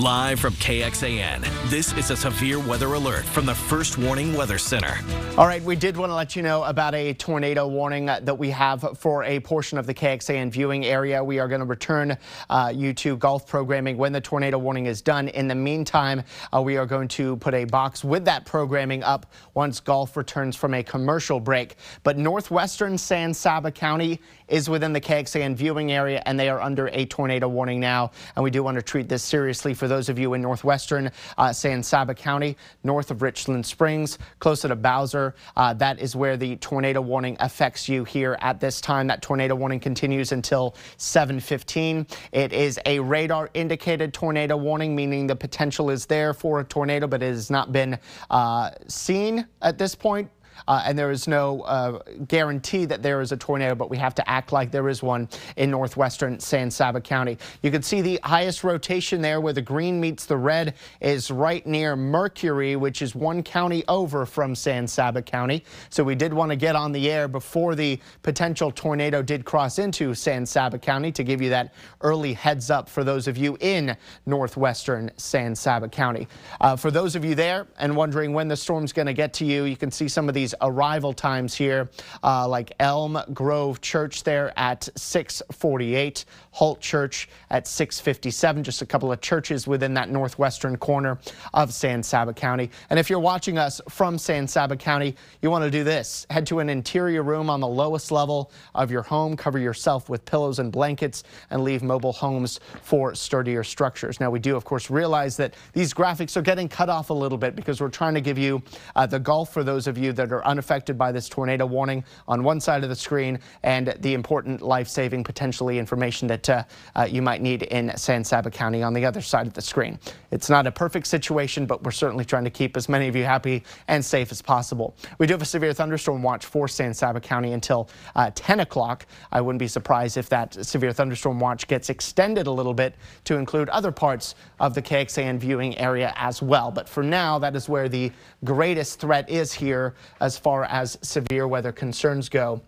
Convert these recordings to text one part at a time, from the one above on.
Live from KXAN, this is a severe weather alert from the First Warning Weather Center. All right, we did want to let you know about a tornado warning that we have for a portion of the KXAN viewing area. We are going to return uh, you to golf programming when the tornado warning is done. In the meantime, uh, we are going to put a box with that programming up once golf returns from a commercial break. But northwestern San Saba County is within the KXAN viewing area, and they are under a tornado warning now. And we do want to treat this seriously for those of you in northwestern uh, San Saba County, north of Richland Springs, closer to Bowser. Uh, that is where the tornado warning affects you here at this time. That tornado warning continues until 7:15. It is a radar indicated tornado warning, meaning the potential is there for a tornado, but it has not been uh, seen at this point uh, and there is no uh, guarantee that there is a tornado, but we have to act like there is one in northwestern San Saba County. You can see the highest rotation there where the green meets the red is right near Mercury, which is one county over from San Saba County. So we did want to get on the air before the potential tornado did cross into San Saba County to give you that early heads up for those of you in northwestern San Saba County. Uh, for those of you there and wondering when the storm's going to get to you, you can see some of these arrival times here, uh, like Elm Grove Church there at 648, Holt Church at 657, just a couple of churches within that northwestern corner of San Saba County. And if you're watching us from San Saba County, you want to do this. Head to an interior room on the lowest level of your home, cover yourself with pillows and blankets, and leave mobile homes for sturdier structures. Now, we do, of course, realize that these graphics are getting cut off a little bit because we're trying to give you uh, the golf for those of you that are unaffected by this tornado warning on one side of the screen and the important life-saving potentially information that uh, uh, you might need in San Saba County on the other side of the screen. It's not a perfect situation, but we're certainly trying to keep as many of you happy and safe as possible. We do have a severe thunderstorm watch for San Saba County until uh, 10 o'clock. I wouldn't be surprised if that severe thunderstorm watch gets extended a little bit to include other parts of the KXAN viewing area as well. But for now, that is where the greatest threat is here as far as severe weather concerns go.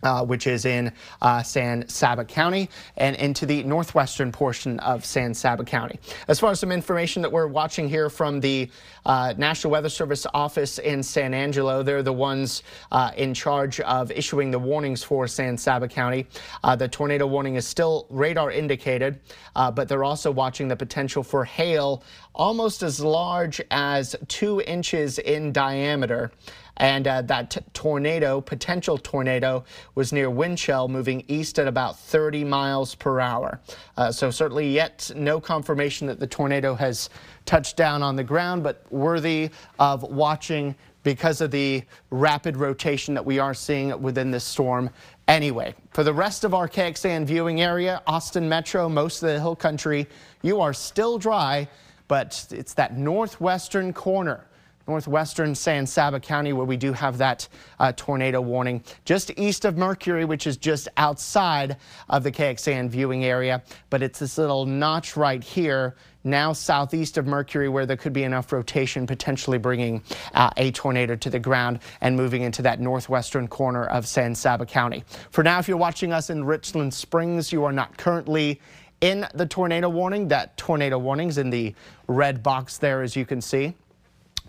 Uh, which is in uh, San Saba County and into the northwestern portion of San Saba County. As far as some information that we're watching here from the uh, National Weather Service office in San Angelo, they're the ones uh, in charge of issuing the warnings for San Saba County. Uh, the tornado warning is still radar indicated, uh, but they're also watching the potential for hail almost as large as two inches in diameter. And uh, that tornado, potential tornado, was near Winchell, moving east at about 30 miles per hour. Uh, so certainly yet no confirmation that the tornado has touched down on the ground, but worthy of watching because of the rapid rotation that we are seeing within this storm anyway. For the rest of our KXAN viewing area, Austin Metro, most of the hill country, you are still dry, but it's that northwestern corner northwestern San Saba County where we do have that uh, tornado warning just east of Mercury, which is just outside of the KXAN viewing area. But it's this little notch right here now southeast of Mercury where there could be enough rotation potentially bringing uh, a tornado to the ground and moving into that northwestern corner of San Saba County. For now, if you're watching us in Richland Springs, you are not currently in the tornado warning. That tornado warning's in the red box there, as you can see.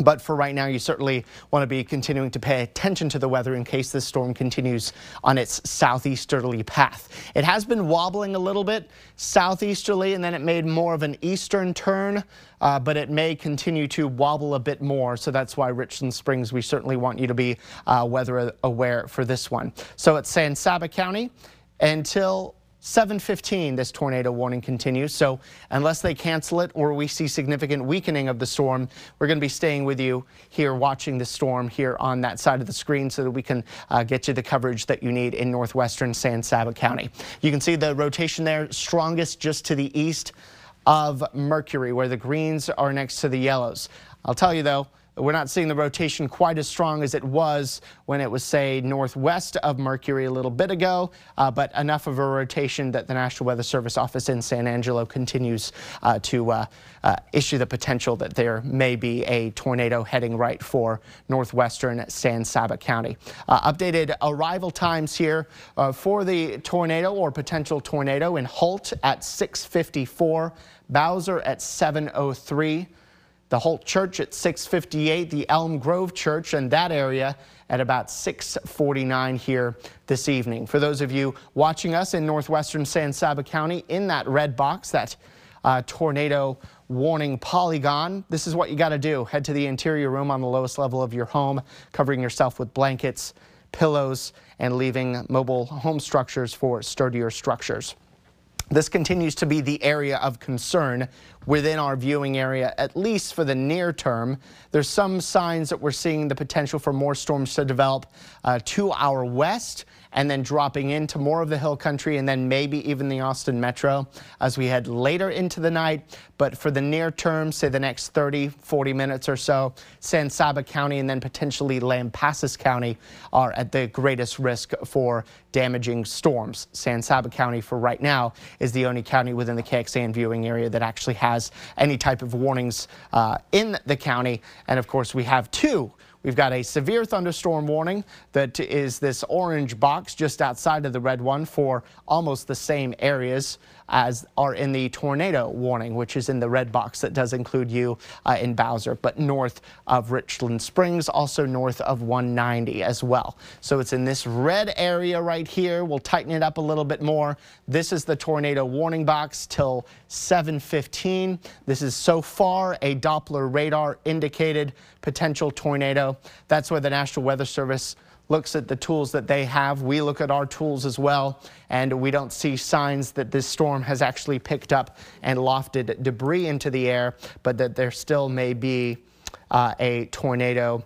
But for right now, you certainly want to be continuing to pay attention to the weather in case this storm continues on its southeasterly path. It has been wobbling a little bit southeasterly, and then it made more of an eastern turn, uh, but it may continue to wobble a bit more. So that's why Richland Springs, we certainly want you to be uh, weather aware for this one. So it's San Saba County until 7:15 this tornado warning continues. So unless they cancel it or we see significant weakening of the storm, we're going to be staying with you here watching the storm here on that side of the screen so that we can uh, get you the coverage that you need in northwestern San Saba County. You can see the rotation there strongest just to the east of Mercury where the greens are next to the yellows. I'll tell you though, we're not seeing the rotation quite as strong as it was when it was, say, northwest of Mercury a little bit ago, uh, but enough of a rotation that the National Weather Service office in San Angelo continues uh, to uh, uh, issue the potential that there may be a tornado heading right for northwestern San Saba County. Uh, updated arrival times here uh, for the tornado or potential tornado in Holt at 654, Bowser at 703 the Holt Church at 658, the Elm Grove Church and that area at about 649 here this evening. For those of you watching us in northwestern San Saba County in that red box, that uh, tornado warning polygon. This is what you got to do. Head to the interior room on the lowest level of your home, covering yourself with blankets, pillows, and leaving mobile home structures for sturdier structures. This continues to be the area of concern within our viewing area, at least for the near term. There's some signs that we're seeing the potential for more storms to develop uh, to our west and then dropping into more of the hill country and then maybe even the Austin metro as we head later into the night. But for the near term, say the next 30, 40 minutes or so, San Saba County and then potentially Lampasas County are at the greatest risk for damaging storms. San Saba County for right now is the only county within the KXAN viewing area that actually has any type of warnings uh, in the county. And of course, we have two We've got a severe thunderstorm warning that is this orange box just outside of the red one for almost the same areas as are in the tornado warning, which is in the red box that does include you uh, in Bowser, but north of Richland Springs, also north of 190 as well. So it's in this red area right here. We'll tighten it up a little bit more. This is the tornado warning box till 715. This is so far a Doppler radar indicated potential tornado. That's where the National Weather Service looks at the tools that they have. We look at our tools as well, and we don't see signs that this storm has actually picked up and lofted debris into the air, but that there still may be uh, a tornado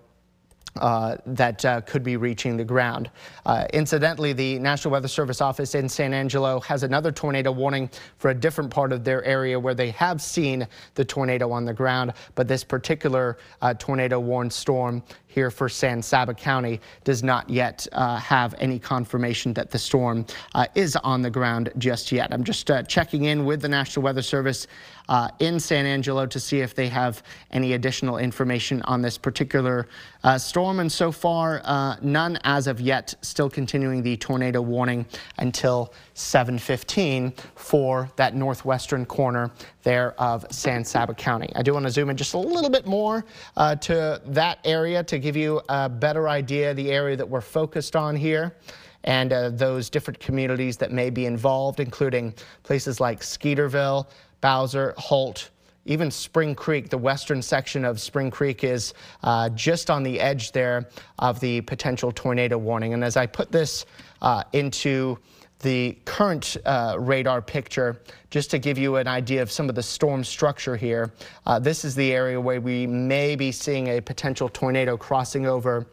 uh, that uh, could be reaching the ground. Uh, incidentally, the National Weather Service office in San Angelo has another tornado warning for a different part of their area where they have seen the tornado on the ground, but this particular uh, tornado warned storm here for San Saba County does not yet uh, have any confirmation that the storm uh, is on the ground just yet. I'm just uh, checking in with the National Weather Service uh, in San Angelo to see if they have any additional information on this particular uh, storm. And so far, uh, none as of yet, still continuing the tornado warning until 715 for that northwestern corner there of San Saba County. I do want to zoom in just a little bit more uh, to that area to give you a better idea the area that we're focused on here and uh, those different communities that may be involved, including places like Skeeterville, Bowser, Holt, even Spring Creek, the western section of Spring Creek is uh, just on the edge there of the potential tornado warning. And as I put this uh, into the current uh, radar picture, just to give you an idea of some of the storm structure here. Uh, this is the area where we may be seeing a potential tornado crossing over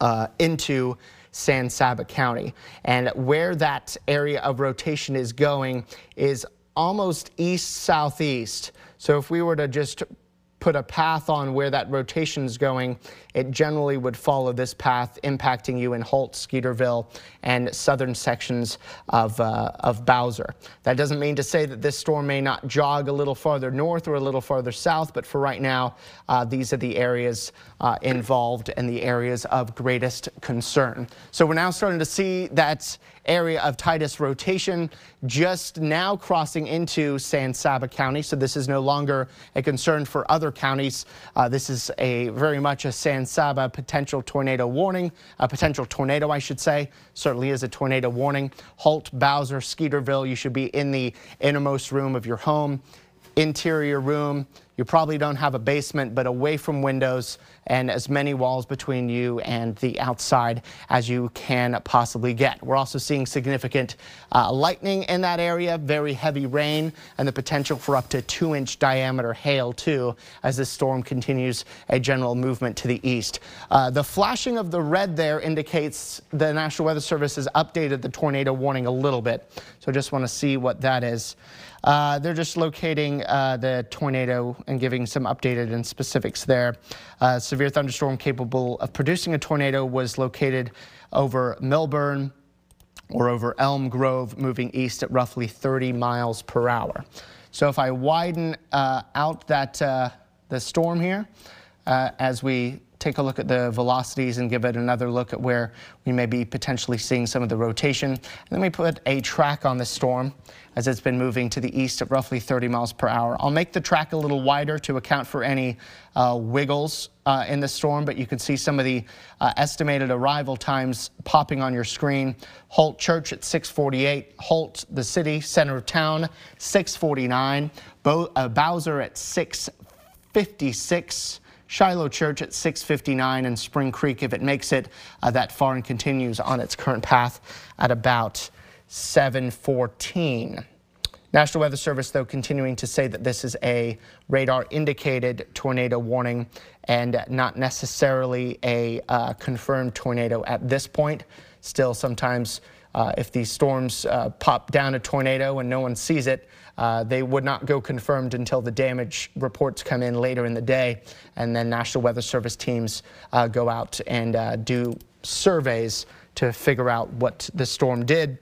uh, into San Saba County. And where that area of rotation is going is almost east-southeast. So if we were to just put a path on where that rotation is going, it generally would follow this path, impacting you in Holt, Skeeterville, and southern sections of, uh, of Bowser. That doesn't mean to say that this storm may not jog a little farther north or a little farther south, but for right now, uh, these are the areas uh, involved and the areas of greatest concern. So we're now starting to see that area of Titus rotation just now crossing into San Saba County. So this is no longer a concern for other counties. Uh, this is a very much a San Saba potential tornado warning, a potential tornado, I should say. Certainly is a tornado warning. Holt, Bowser, Skeeterville, you should be in the innermost room of your home interior room. You probably don't have a basement, but away from windows and as many walls between you and the outside as you can possibly get. We're also seeing significant uh, lightning in that area, very heavy rain, and the potential for up to two inch diameter hail too as this storm continues a general movement to the east. Uh, the flashing of the red there indicates the National Weather Service has updated the tornado warning a little bit. So just want to see what that is. Uh, they're just locating uh, the tornado and giving some updated and specifics there. Uh, severe thunderstorm capable of producing a tornado was located over Milburn or over Elm Grove, moving east at roughly 30 miles per hour. So if I widen uh, out that uh, the storm here, as we take a look at the velocities and give it another look at where we may be potentially seeing some of the rotation. And then we put a track on the storm as it's been moving to the east at roughly 30 miles per hour. I'll make the track a little wider to account for any uh, wiggles uh, in the storm, but you can see some of the uh, estimated arrival times popping on your screen. Holt Church at 648, Holt, the city, center of town, 649, Bo uh, Bowser at 656. Shiloh Church at 659 and Spring Creek if it makes it uh, that far and continues on its current path at about 714. National Weather Service, though, continuing to say that this is a radar indicated tornado warning and not necessarily a uh, confirmed tornado at this point. Still, sometimes uh, if these storms uh, pop down a tornado and no one sees it, uh, they would not go confirmed until the damage reports come in later in the day, and then National Weather Service teams uh, go out and uh, do surveys to figure out what the storm did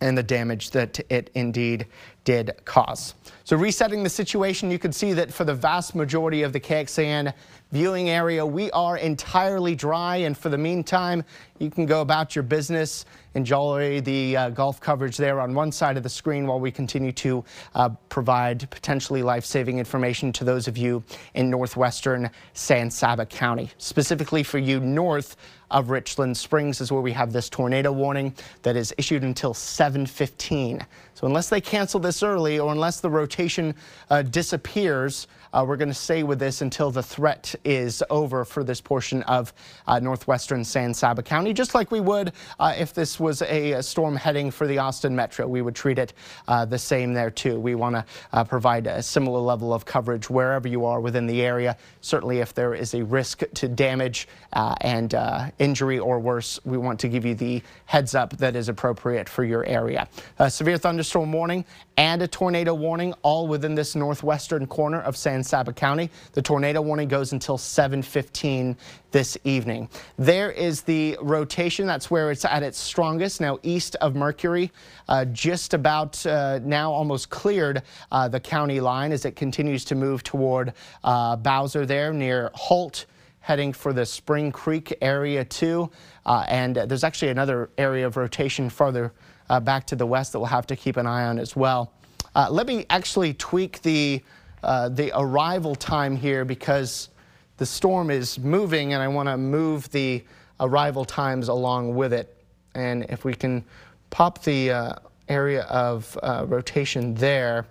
and the damage that it indeed did cause. So resetting the situation, you can see that for the vast majority of the KXAN viewing area, we are entirely dry. And for the meantime, you can go about your business, enjoy the uh, golf coverage there on one side of the screen while we continue to uh, provide potentially life-saving information to those of you in northwestern San Saba County. Specifically for you north of Richland Springs is where we have this tornado warning that is issued until 715. So unless they cancel this early or unless the rotation uh, disappears, uh, we're going to stay with this until the threat is over for this portion of uh, northwestern San Saba County, just like we would uh, if this was a, a, storm heading for the Austin Metro. We would treat it uh, the same there too. We want to uh, provide a similar level of coverage wherever you are within the area. Certainly if there is a risk to damage and injury or worse, we want to give you the heads up that is appropriate for your area. A severe thunderstorm warning and a tornado warning all within this northwestern corner of San Saba County. The tornado warning goes until 715 this evening. There is the rotation. That's where it's at its strongest. Now east of Mercury, uh, just about uh, now almost cleared uh, the county line as it continues to move toward uh, Bowser there near Holt heading for the Spring Creek area too. Uh, and there's actually another area of rotation farther uh, back to the west that we'll have to keep an eye on as well. Uh, let me actually tweak the, uh, the arrival time here because the storm is moving and I want to move the arrival times along with it. And if we can pop the uh, area of uh, rotation there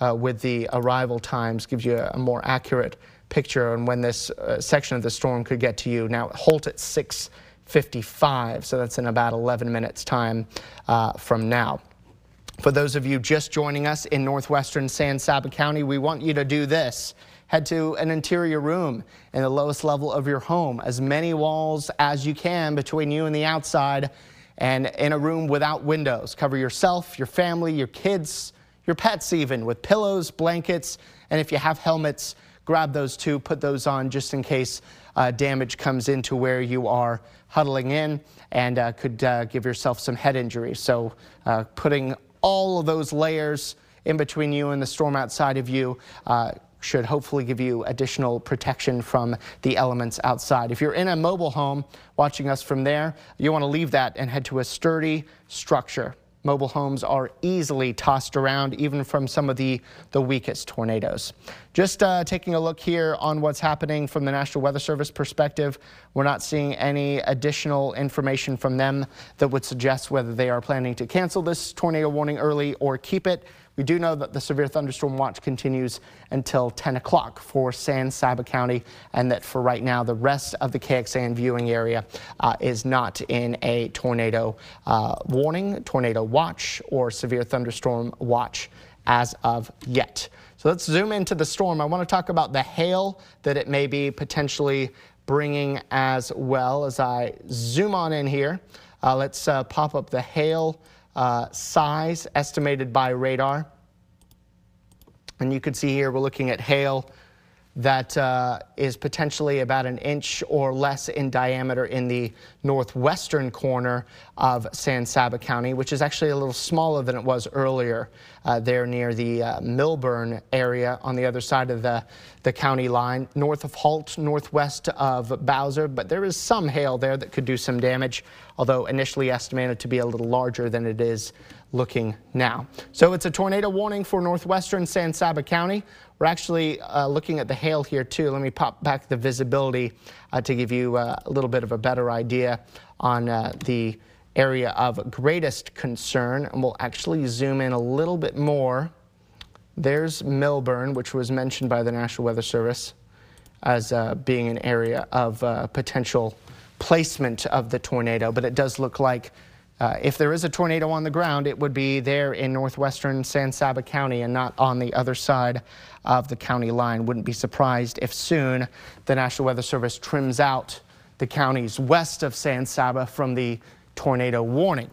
uh, with the arrival times gives you a, more accurate picture on when this section of the storm could get to you. Now, Holt at 6.55, So that's in about 11 minutes time uh, from now. For those of you just joining us in northwestern San Saba County, we want you to do this. Head to an interior room in the lowest level of your home, as many walls as you can between you and the outside, and in a room without windows. Cover yourself, your family, your kids, your pets even, with pillows, blankets, and if you have helmets, grab those too, put those on just in case uh, damage comes into where you are huddling in and uh, could uh, give yourself some head injury. So uh, putting all of those layers in between you and the storm outside of you uh, should hopefully give you additional protection from the elements outside. If you're in a mobile home watching us from there, you want to leave that and head to a sturdy structure. Mobile homes are easily tossed around even from some of the, the weakest tornadoes. Just uh, taking a look here on what's happening from the National Weather Service perspective, we're not seeing any additional information from them that would suggest whether they are planning to cancel this tornado warning early or keep it. We do know that the severe thunderstorm watch continues until 10 o'clock for San Saba County and that for right now the rest of the KXAN viewing area uh, is not in a tornado uh, warning, tornado watch or severe thunderstorm watch as of yet. So let's zoom into the storm. I want to talk about the hail that it may be potentially bringing as well as I zoom on in here. Uh, let's uh, pop up the hail uh, size estimated by radar. And you can see here we're looking at hail that uh, is potentially about an inch or less in diameter in the northwestern corner of San Saba County, which is actually a little smaller than it was earlier uh, there near the uh, Milburn area on the other side of the, the county line, north of Holt, northwest of Bowser. But there is some hail there that could do some damage, although initially estimated to be a little larger than it is looking now. So it's a tornado warning for northwestern San Saba County. We're actually uh, looking at the hail here too. Let me pop back the visibility uh, to give you uh, a little bit of a better idea on uh, the area of greatest concern. And we'll actually zoom in a little bit more. There's Milburn, which was mentioned by the National Weather Service as uh, being an area of uh, potential placement of the tornado, but it does look like uh, if there is a tornado on the ground, it would be there in northwestern San Saba County and not on the other side of the county line. Wouldn't be surprised if soon the National Weather Service trims out the counties west of San Saba from the tornado warning.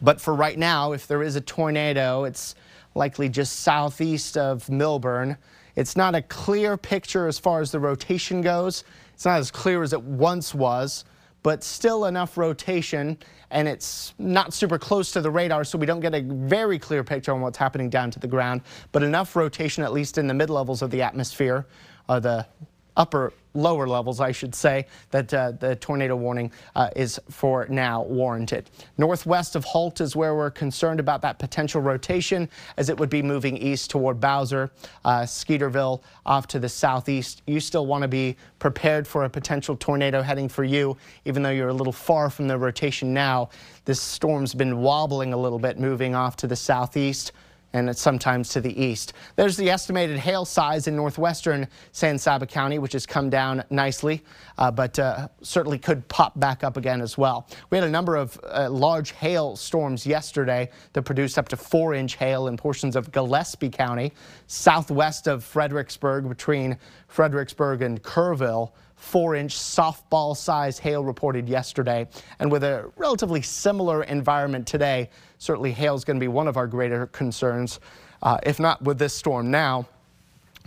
But for right now, if there is a tornado, it's likely just southeast of Milburn. It's not a clear picture as far as the rotation goes. It's not as clear as it once was but still enough rotation and it's not super close to the radar so we don't get a very clear picture on what's happening down to the ground, but enough rotation at least in the mid levels of the atmosphere, uh, the upper lower levels, I should say, that uh, the tornado warning uh, is for now warranted. Northwest of Holt is where we're concerned about that potential rotation as it would be moving east toward Bowser, uh, Skeeterville off to the southeast. You still want to be prepared for a potential tornado heading for you, even though you're a little far from the rotation now. This storm's been wobbling a little bit, moving off to the southeast and sometimes to the east. There's the estimated hail size in northwestern San Saba County, which has come down nicely, uh, but uh, certainly could pop back up again as well. We had a number of uh, large hail storms yesterday that produced up to four inch hail in portions of Gillespie County, southwest of Fredericksburg, between Fredericksburg and Kerrville four inch softball size hail reported yesterday. And with a relatively similar environment today, certainly hail is going to be one of our greater concerns, uh, if not with this storm now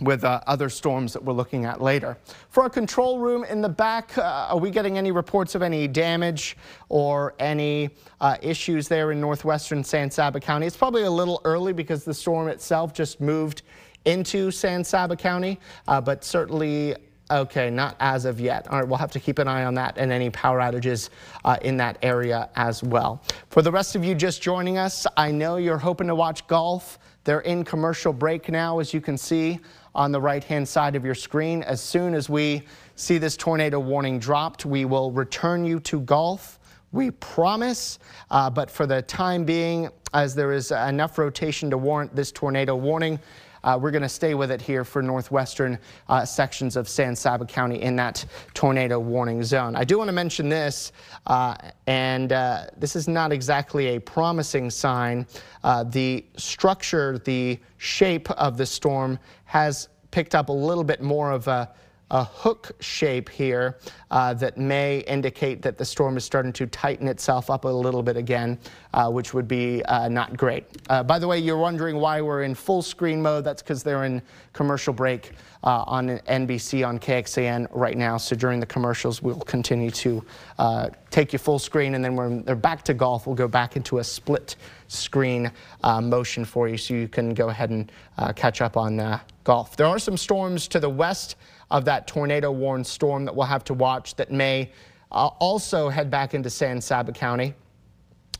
with uh, other storms that we're looking at later. For our control room in the back, uh, are we getting any reports of any damage or any uh, issues there in northwestern San Saba County? It's probably a little early because the storm itself just moved into San Saba County, uh, but certainly Okay, not as of yet. All right, we'll have to keep an eye on that and any power outages uh, in that area as well. For the rest of you just joining us, I know you're hoping to watch golf. They're in commercial break now, as you can see on the right-hand side of your screen. As soon as we see this tornado warning dropped, we will return you to golf. We promise, uh, but for the time being, as there is enough rotation to warrant this tornado warning, uh, we're going to stay with it here for northwestern uh, sections of San Saba County in that tornado warning zone. I do want to mention this, uh, and uh, this is not exactly a promising sign. Uh, the structure, the shape of the storm has picked up a little bit more of a a hook shape here uh, that may indicate that the storm is starting to tighten itself up a little bit again, uh, which would be uh, not great. Uh, by the way, you're wondering why we're in full screen mode. That's because they're in commercial break uh, on NBC on KXAN right now. So during the commercials, we'll continue to uh, take you full screen, and then when they're back to golf, we'll go back into a split screen motion for you so you can go ahead and catch up on golf. There are some storms to the west of that tornado warned storm that we'll have to watch that may uh, also head back into San Saba County.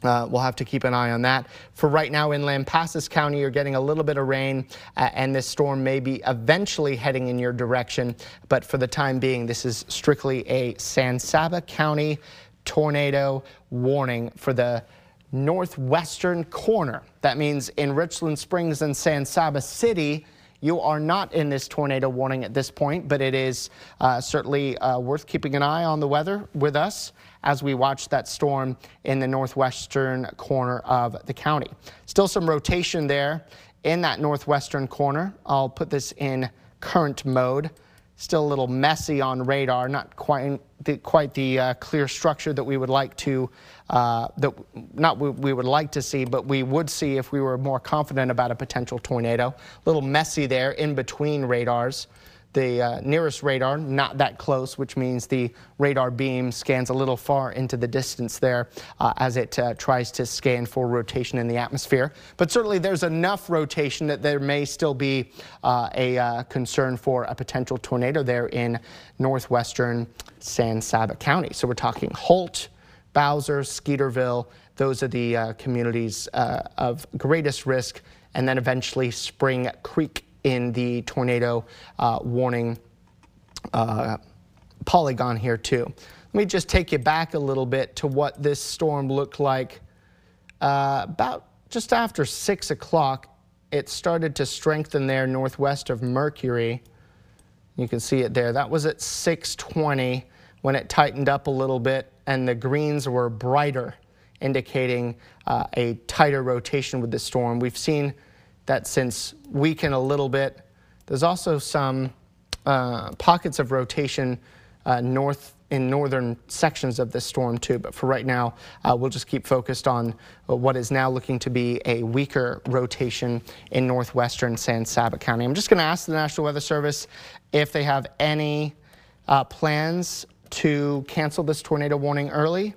Uh, we'll have to keep an eye on that. For right now in Lampasas County, you're getting a little bit of rain uh, and this storm may be eventually heading in your direction. But for the time being, this is strictly a San Saba County tornado warning for the northwestern corner. That means in Richland Springs and San Saba City, you are not in this tornado warning at this point, but it is uh, certainly uh, worth keeping an eye on the weather with us as we watch that storm in the northwestern corner of the county. Still some rotation there in that northwestern corner. I'll put this in current mode Still a little messy on radar, not quite the, quite the uh, clear structure that we would like to, uh, that not we, we would like to see, but we would see if we were more confident about a potential tornado. A little messy there in between radars the uh, nearest radar, not that close, which means the radar beam scans a little far into the distance there uh, as it uh, tries to scan for rotation in the atmosphere. But certainly there's enough rotation that there may still be uh, a uh, concern for a potential tornado there in northwestern San Saba County. So we're talking Holt, Bowser, Skeeterville. Those are the uh, communities of greatest risk. And then eventually Spring Creek in the tornado uh, warning uh, polygon here too. Let me just take you back a little bit to what this storm looked like uh, about just after 6 o'clock. It started to strengthen there northwest of Mercury. You can see it there. That was at 620 when it tightened up a little bit and the greens were brighter, indicating uh, a tighter rotation with the storm. We've seen that since weaken a little bit. There's also some uh, pockets of rotation uh, north in northern sections of this storm too. But for right now, uh, we'll just keep focused on what is now looking to be a weaker rotation in northwestern San Saba County. I'm just going to ask the National Weather Service if they have any uh, plans to cancel this tornado warning early.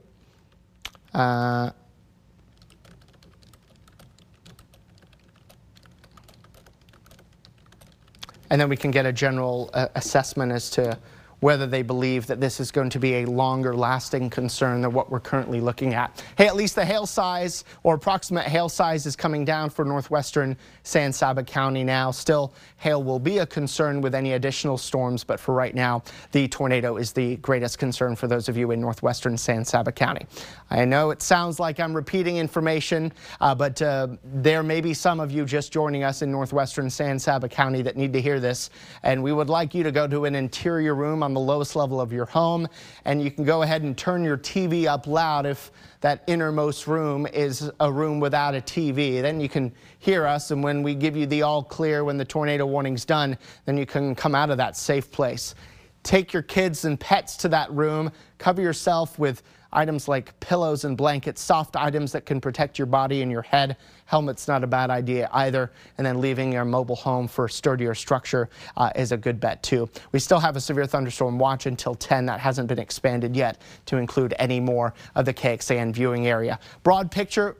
And then we can get a general uh, assessment as to whether they believe that this is going to be a longer lasting concern than what we're currently looking at. Hey, at least the hail size or approximate hail size is coming down for northwestern San Saba County now. Still, hail will be a concern with any additional storms, but for right now, the tornado is the greatest concern for those of you in northwestern San Saba County. I know it sounds like I'm repeating information, uh, but uh, there may be some of you just joining us in northwestern San Saba County that need to hear this, and we would like you to go to an interior room on the lowest level of your home. And you can go ahead and turn your TV up loud if that innermost room is a room without a TV. Then you can hear us. And when we give you the all clear, when the tornado warning's done, then you can come out of that safe place. Take your kids and pets to that room. Cover yourself with items like pillows and blankets, soft items that can protect your body and your head. Helmet's not a bad idea either. And then leaving your mobile home for sturdier structure uh, is a good bet too. We still have a severe thunderstorm watch until 10. That hasn't been expanded yet to include any more of the KXAN viewing area. Broad picture,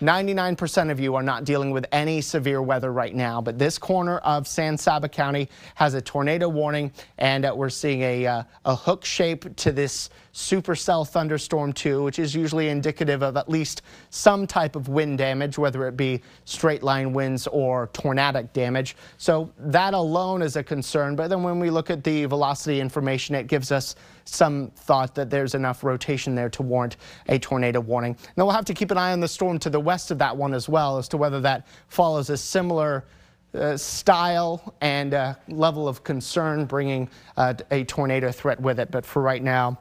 99% of you are not dealing with any severe weather right now, but this corner of San Saba County has a tornado warning, and uh, we're seeing a, uh, a hook shape to this supercell thunderstorm too, which is usually indicative of at least some type of wind damage, whether it be straight line winds or tornadic damage. So that alone is a concern. But then when we look at the velocity information, it gives us some thought that there's enough rotation there to warrant a tornado warning. Now we'll have to keep an eye on the storm to the west of that one as well as to whether that follows a similar uh, style and uh, level of concern bringing uh, a tornado threat with it. But for right now,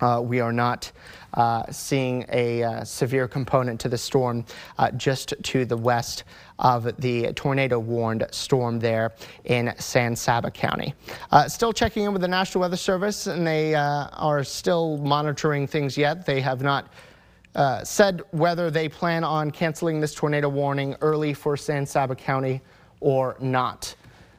uh, we are not uh, seeing a uh, severe component to the storm uh, just to the west of the tornado warned storm there in San Saba County. Uh, still checking in with the National Weather Service and they uh, are still monitoring things yet. They have not said whether they plan on canceling this tornado warning early for San Saba County or not.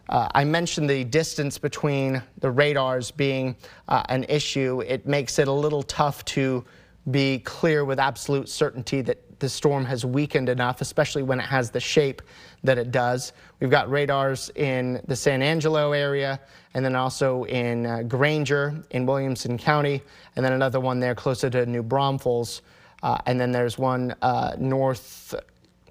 Uh, I mentioned the distance between the radars being uh, an issue. It makes it a little tough to be clear with absolute certainty that the storm has weakened enough, especially when it has the shape that it does. We've got radars in the San Angelo area and then also in uh, Granger in Williamson County, and then another one there closer to New Braunfels. Uh, and then there's one uh, north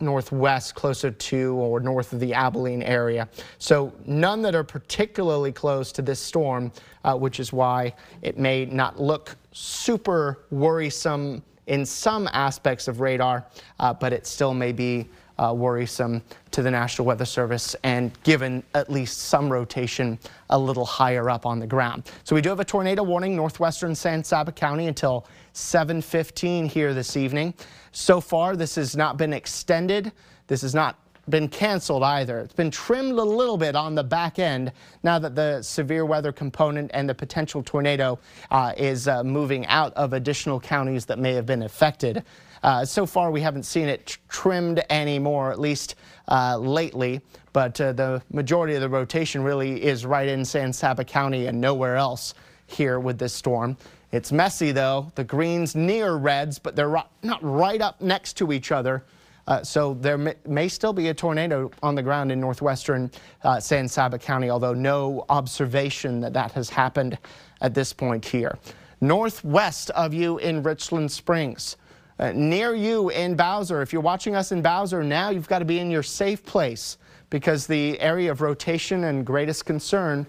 northwest, closer to or north of the Abilene area. So none that are particularly close to this storm, uh, which is why it may not look super worrisome in some aspects of radar, uh, but it still may be uh, worrisome to the National Weather Service and given at least some rotation a little higher up on the ground. So we do have a tornado warning northwestern San Saba County until 7:15 here this evening. So far, this has not been extended. This has not been canceled either. It's been trimmed a little bit on the back end now that the severe weather component and the potential tornado uh, is uh, moving out of additional counties that may have been affected. Uh, so far, we haven't seen it trimmed anymore, at least uh, lately. But uh, the majority of the rotation really is right in San Saba County and nowhere else here with this storm. It's messy, though. The greens near reds, but they're not right up next to each other. Uh, so there may, still be a tornado on the ground in northwestern uh, San Saba County, although no observation that that has happened at this point here. Northwest of you in Richland Springs. Uh, near you in Bowser, if you're watching us in Bowser now, you've got to be in your safe place because the area of rotation and greatest concern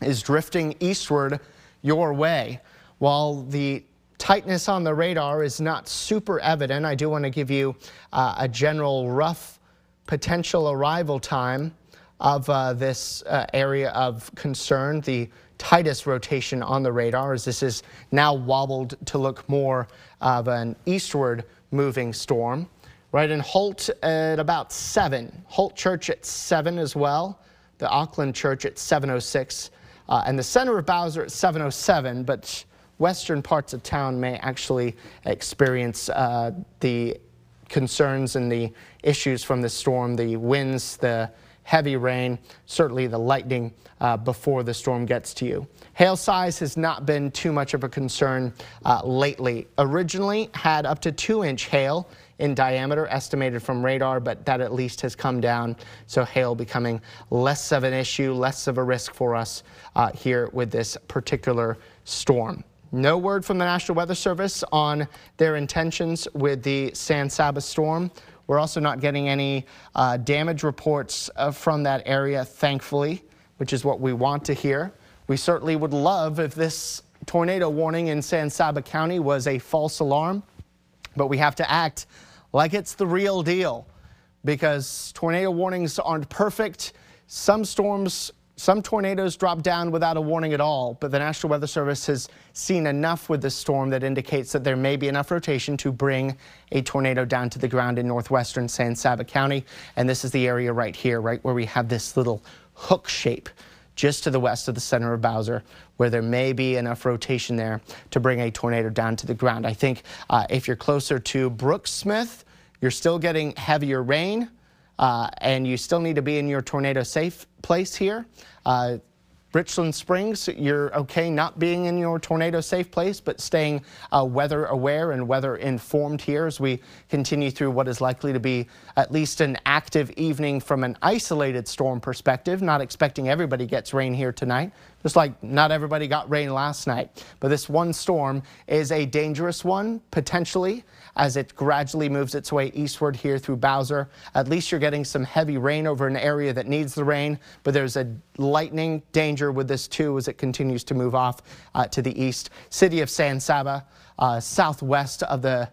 is drifting eastward your way. While the tightness on the radar is not super evident. I do want to give you uh, a general rough potential arrival time of uh, this uh, area of concern, the tightest rotation on the radar, as this is now wobbled to look more of an eastward moving storm. Right in Holt at about 7. Holt Church at 7 as well. The Auckland Church at 706. Uh, and the center of Bowser at 707, but western parts of town may actually experience uh, the concerns and the issues from the storm, the winds, the heavy rain, certainly the lightning uh, before the storm gets to you. Hail size has not been too much of a concern uh, lately. Originally had up to two inch hail in diameter estimated from radar, but that at least has come down. So hail becoming less of an issue, less of a risk for us uh, here with this particular storm. No word from the National Weather Service on their intentions with the San Saba storm. We're also not getting any uh, damage reports uh, from that area, thankfully, which is what we want to hear. We certainly would love if this tornado warning in San Saba County was a false alarm, but we have to act like it's the real deal because tornado warnings aren't perfect. Some storms some tornadoes drop down without a warning at all, but the National Weather Service has seen enough with this storm that indicates that there may be enough rotation to bring a tornado down to the ground in northwestern San Saba County. And this is the area right here, right where we have this little hook shape just to the west of the center of Bowser, where there may be enough rotation there to bring a tornado down to the ground. I think uh, if you're closer to Brooksmith, you're still getting heavier rain uh, and you still need to be in your tornado safe place here. Uh, Richland Springs, you're okay not being in your tornado safe place, but staying uh, weather aware and weather informed here as we continue through what is likely to be at least an active evening from an isolated storm perspective. Not expecting everybody gets rain here tonight, just like not everybody got rain last night. But this one storm is a dangerous one, potentially, as it gradually moves its way eastward here through Bowser. At least you're getting some heavy rain over an area that needs the rain, but there's a lightning danger with this too as it continues to move off uh, to the east. City of San Saba, uh, southwest of the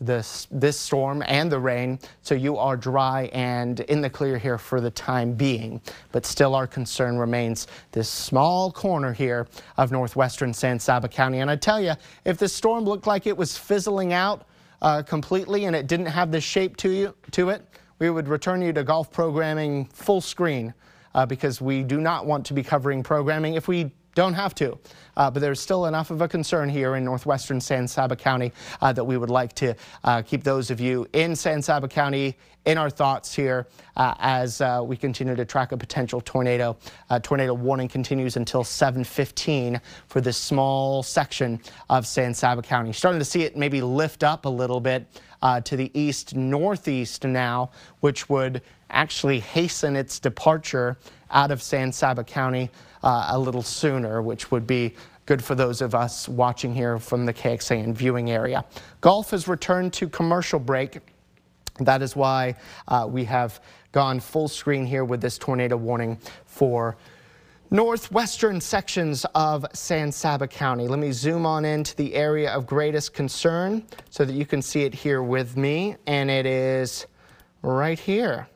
this, this storm and the rain, so you are dry and in the clear here for the time being. But still our concern remains this small corner here of northwestern San Saba County. And I tell you, if this storm looked like it was fizzling out uh, completely and it didn't have the shape to, you, to it, we would return you to golf programming full screen uh, because we do not want to be covering programming if we don't have to, uh, but there's still enough of a concern here in northwestern San Saba County uh, that we would like to uh, keep those of you in San Saba County in our thoughts here uh, as uh, we continue to track a potential tornado. Uh, tornado warning continues until 7:15 for this small section of San Saba County. Starting to see it maybe lift up a little bit to the east northeast now, which would actually hasten its departure out of San Saba County uh, a little sooner, which would be good for those of us watching here from the KXAN viewing area. Golf has returned to commercial break. That is why uh, we have gone full screen here with this tornado warning for northwestern sections of San Saba County. Let me zoom on into the area of greatest concern so that you can see it here with me. And it is right here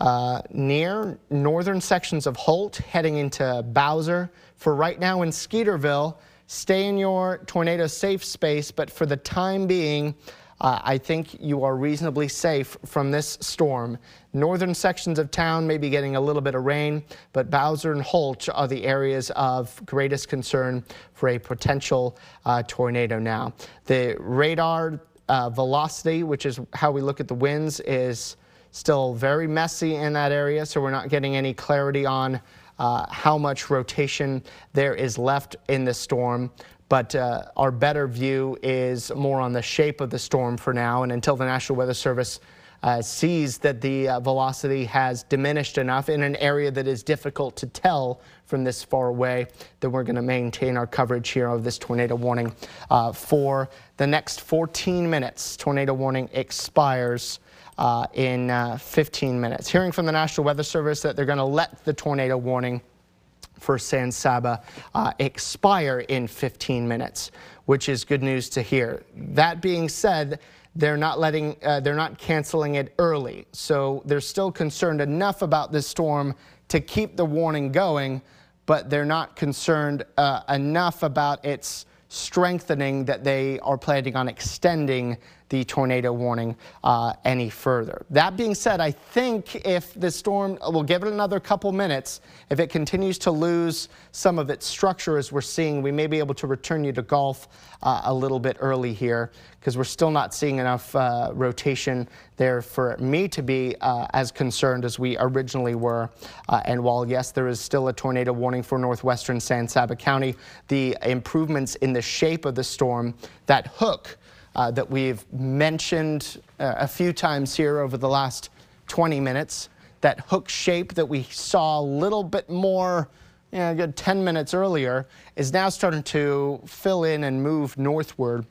uh, near northern sections of Holt heading into Bowser. For right now in Skeeterville, stay in your tornado safe space, but for the time being, uh, I think you are reasonably safe from this storm. Northern sections of town may be getting a little bit of rain, but Bowser and Holt are the areas of greatest concern for a potential uh, tornado now. The radar uh, velocity, which is how we look at the winds, is still very messy in that area, so we're not getting any clarity on uh, how much rotation there is left in the storm. But uh, our better view is more on the shape of the storm for now. And until the National Weather Service uh, sees that the uh, velocity has diminished enough in an area that is difficult to tell from this far away, then we're going to maintain our coverage here of this tornado warning uh, for the next 14 minutes. Tornado warning expires uh, in uh, 15 minutes. Hearing from the National Weather Service that they're going to let the tornado warning for San Saba uh, expire in 15 minutes, which is good news to hear. That being said, they're not letting, uh, they're not canceling it early. So they're still concerned enough about this storm to keep the warning going, but they're not concerned uh, enough about its strengthening that they are planning on extending the tornado warning uh, any further. That being said, I think if the storm, we'll give it another couple minutes, if it continues to lose some of its structure as we're seeing, we may be able to return you to golf uh, a little bit early here because we're still not seeing enough uh, rotation there for me to be uh, as concerned as we originally were. Uh, and while, yes, there is still a tornado warning for northwestern San Saba County, the improvements in the shape of the storm, that hook, uh, that we've mentioned uh, a few times here over the last 20 minutes. That hook shape that we saw a little bit more you know, good 10 minutes earlier is now starting to fill in and move northward,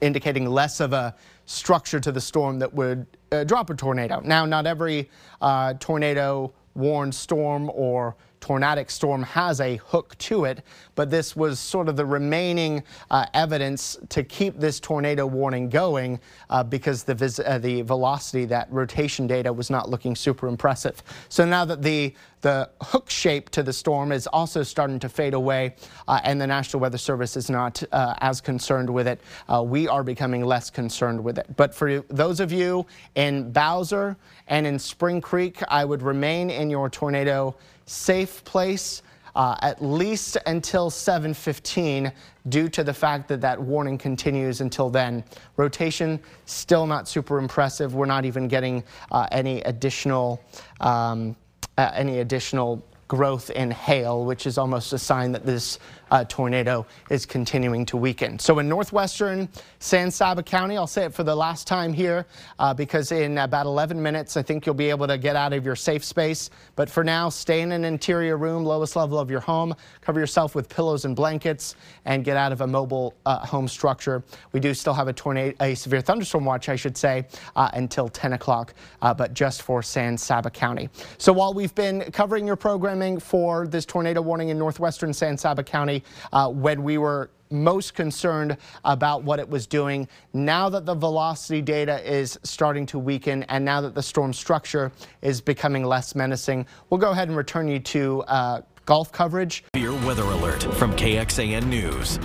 indicating less of a structure to the storm that would uh, drop a tornado. Now, not every uh, tornado warned storm or tornadic storm has a hook to it, but this was sort of the remaining uh, evidence to keep this tornado warning going uh, because the, uh, the velocity, that rotation data was not looking super impressive. So now that the the hook shape to the storm is also starting to fade away, uh, and the National Weather Service is not uh, as concerned with it. Uh, we are becoming less concerned with it. But for those of you in Bowser and in Spring Creek, I would remain in your tornado safe place uh, at least until 7.15 due to the fact that that warning continues until then. Rotation still not super impressive. We're not even getting uh, any additional um, uh, any additional growth in hail, which is almost a sign that this uh, tornado is continuing to weaken. So in northwestern San Saba County, I'll say it for the last time here uh, because in about 11 minutes, I think you'll be able to get out of your safe space. But for now, stay in an interior room, lowest level of your home, cover yourself with pillows and blankets, and get out of a mobile uh, home structure. We do still have a tornado, a severe thunderstorm watch, I should say, uh, until 10 o'clock, uh, but just for San Saba County. So while we've been covering your program for this tornado warning in northwestern San Saba County uh, when we were most concerned about what it was doing. Now that the velocity data is starting to weaken and now that the storm structure is becoming less menacing, we'll go ahead and return you to uh, golf coverage. Your weather alert from KXAN News.